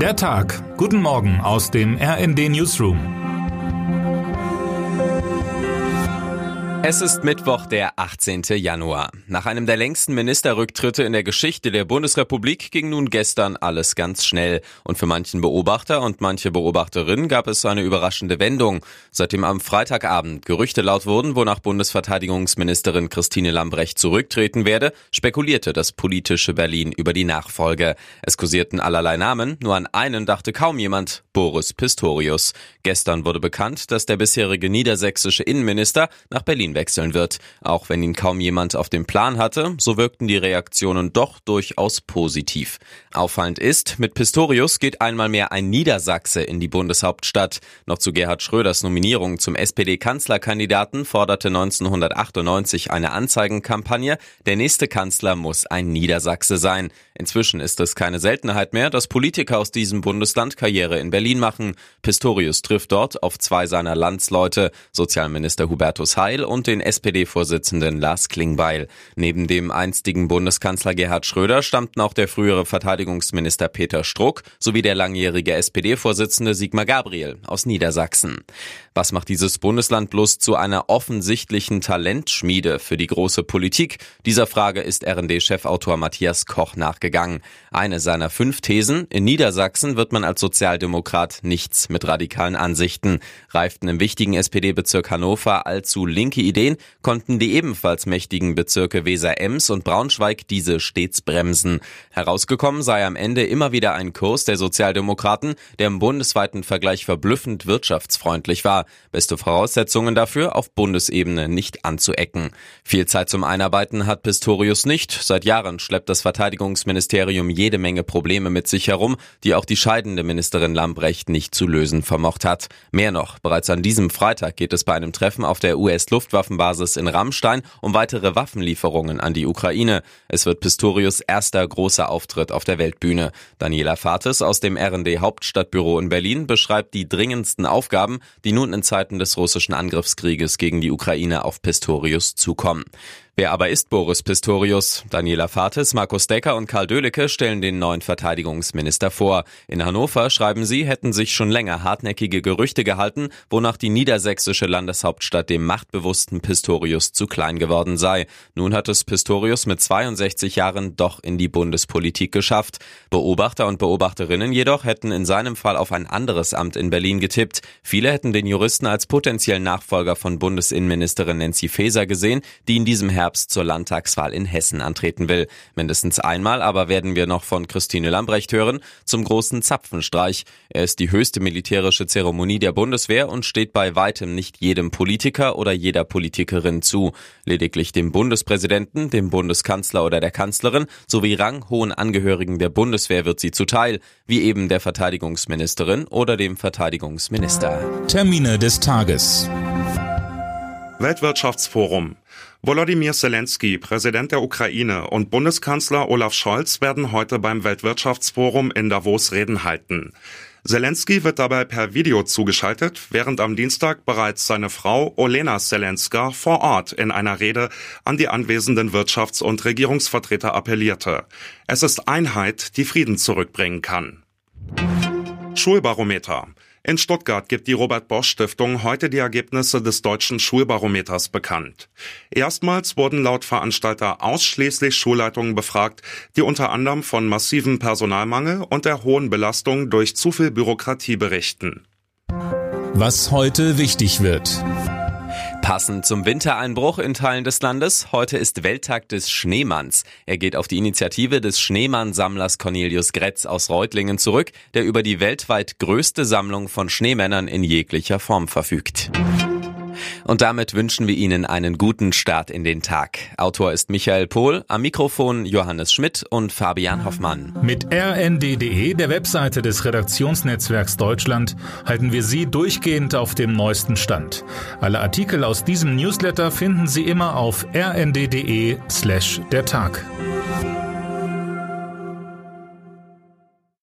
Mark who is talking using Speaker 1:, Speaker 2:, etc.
Speaker 1: Der Tag. Guten Morgen aus dem RND Newsroom.
Speaker 2: Es ist Mittwoch, der 18. Januar. Nach einem der längsten Ministerrücktritte in der Geschichte der Bundesrepublik ging nun gestern alles ganz schnell. Und für manchen Beobachter und manche Beobachterinnen gab es eine überraschende Wendung. Seitdem am Freitagabend Gerüchte laut wurden, wonach Bundesverteidigungsministerin Christine Lambrecht zurücktreten werde, spekulierte das politische Berlin über die Nachfolge. Es kursierten allerlei Namen, nur an einen dachte kaum jemand, Boris Pistorius. Gestern wurde bekannt, dass der bisherige niedersächsische Innenminister nach Berlin wechseln wird. Auch wenn ihn kaum jemand auf dem Plan hatte, so wirkten die Reaktionen doch durchaus positiv. Auffallend ist, mit Pistorius geht einmal mehr ein Niedersachse in die Bundeshauptstadt. Noch zu Gerhard Schröders Nominierung zum SPD-Kanzlerkandidaten forderte 1998 eine Anzeigenkampagne, der nächste Kanzler muss ein Niedersachse sein. Inzwischen ist es keine Seltenheit mehr, dass Politiker aus diesem Bundesland Karriere in Berlin machen. Pistorius trifft dort auf zwei seiner Landsleute, Sozialminister Hubertus Heil und den SPD-Vorsitzenden Lars Klingbeil. Neben dem einstigen Bundeskanzler Gerhard Schröder stammten auch der frühere Verteidigungsminister Peter Struck sowie der langjährige SPD-Vorsitzende Sigmar Gabriel aus Niedersachsen. Was macht dieses Bundesland bloß zu einer offensichtlichen Talentschmiede für die große Politik? Dieser Frage ist RND-Chefautor Matthias Koch nachgegangen. Eine seiner fünf Thesen, in Niedersachsen wird man als Sozialdemokrat nichts mit radikalen Ansichten. Reiften im wichtigen SPD-Bezirk Hannover allzu linke Ideen, konnten die ebenfalls mächtigen Bezirke Weser-Ems und Braunschweig diese stets bremsen. Herausgekommen sei am Ende immer wieder ein Kurs der Sozialdemokraten, der im bundesweiten Vergleich verblüffend wirtschaftsfreundlich war. Beste Voraussetzungen dafür, auf Bundesebene nicht anzuecken. Viel Zeit zum Einarbeiten hat Pistorius nicht. Seit Jahren schleppt das Verteidigungsministerium jede Menge Probleme mit sich herum, die auch die scheidende Ministerin Lambrecht nicht zu lösen vermocht hat. Mehr noch, bereits an diesem Freitag geht es bei einem Treffen auf der US-Luftwaffenbasis in Rammstein um weitere Waffenlieferungen an die Ukraine. Es wird Pistorius erster großer Auftritt auf der Weltbühne. Daniela Fates aus dem RND Hauptstadtbüro in Berlin beschreibt die dringendsten Aufgaben, die nun in Zeiten des russischen Angriffskrieges gegen die Ukraine auf Pistorius zukommen. Wer aber ist Boris Pistorius? Daniela Fates, Markus Decker und Karl Dölecke stellen den neuen Verteidigungsminister vor. In Hannover schreiben sie, hätten sich schon länger hartnäckige Gerüchte gehalten, wonach die niedersächsische Landeshauptstadt dem machtbewussten Pistorius zu klein geworden sei. Nun hat es Pistorius mit 62 Jahren doch in die Bundespolitik geschafft. Beobachter und Beobachterinnen jedoch hätten in seinem Fall auf ein anderes Amt in Berlin getippt. Viele hätten den Juristen als potenziellen Nachfolger von Bundesinnenministerin Nancy Faeser gesehen, die in diesem Herbst Herbst zur Landtagswahl in Hessen antreten will. Mindestens einmal aber werden wir noch von Christine Lambrecht hören zum großen Zapfenstreich. Er ist die höchste militärische Zeremonie der Bundeswehr und steht bei weitem nicht jedem Politiker oder jeder Politikerin zu. Lediglich dem Bundespräsidenten, dem Bundeskanzler oder der Kanzlerin sowie ranghohen Angehörigen der Bundeswehr wird sie zuteil, wie eben der Verteidigungsministerin oder dem Verteidigungsminister.
Speaker 1: Termine des Tages.
Speaker 3: Weltwirtschaftsforum. Volodymyr Zelensky, Präsident der Ukraine und Bundeskanzler Olaf Scholz werden heute beim Weltwirtschaftsforum in Davos Reden halten. Zelensky wird dabei per Video zugeschaltet, während am Dienstag bereits seine Frau Olena Zelenska vor Ort in einer Rede an die anwesenden Wirtschafts- und Regierungsvertreter appellierte. Es ist Einheit, die Frieden zurückbringen kann. Schulbarometer. In Stuttgart gibt die Robert Bosch Stiftung heute die Ergebnisse des deutschen Schulbarometers bekannt. Erstmals wurden laut Veranstalter ausschließlich Schulleitungen befragt, die unter anderem von massivem Personalmangel und der hohen Belastung durch zu viel Bürokratie berichten.
Speaker 1: Was heute wichtig wird.
Speaker 2: Passend zum Wintereinbruch in Teilen des Landes, heute ist Welttag des Schneemanns. Er geht auf die Initiative des Schneemannsammlers Cornelius Gretz aus Reutlingen zurück, der über die weltweit größte Sammlung von Schneemännern in jeglicher Form verfügt. Und damit wünschen wir Ihnen einen guten Start in den Tag. Autor ist Michael Pohl, am Mikrofon Johannes Schmidt und Fabian Hoffmann.
Speaker 1: Mit rnd.de, der Webseite des Redaktionsnetzwerks Deutschland, halten wir Sie durchgehend auf dem neuesten Stand. Alle Artikel aus diesem Newsletter finden Sie immer auf rnd.de slash der Tag.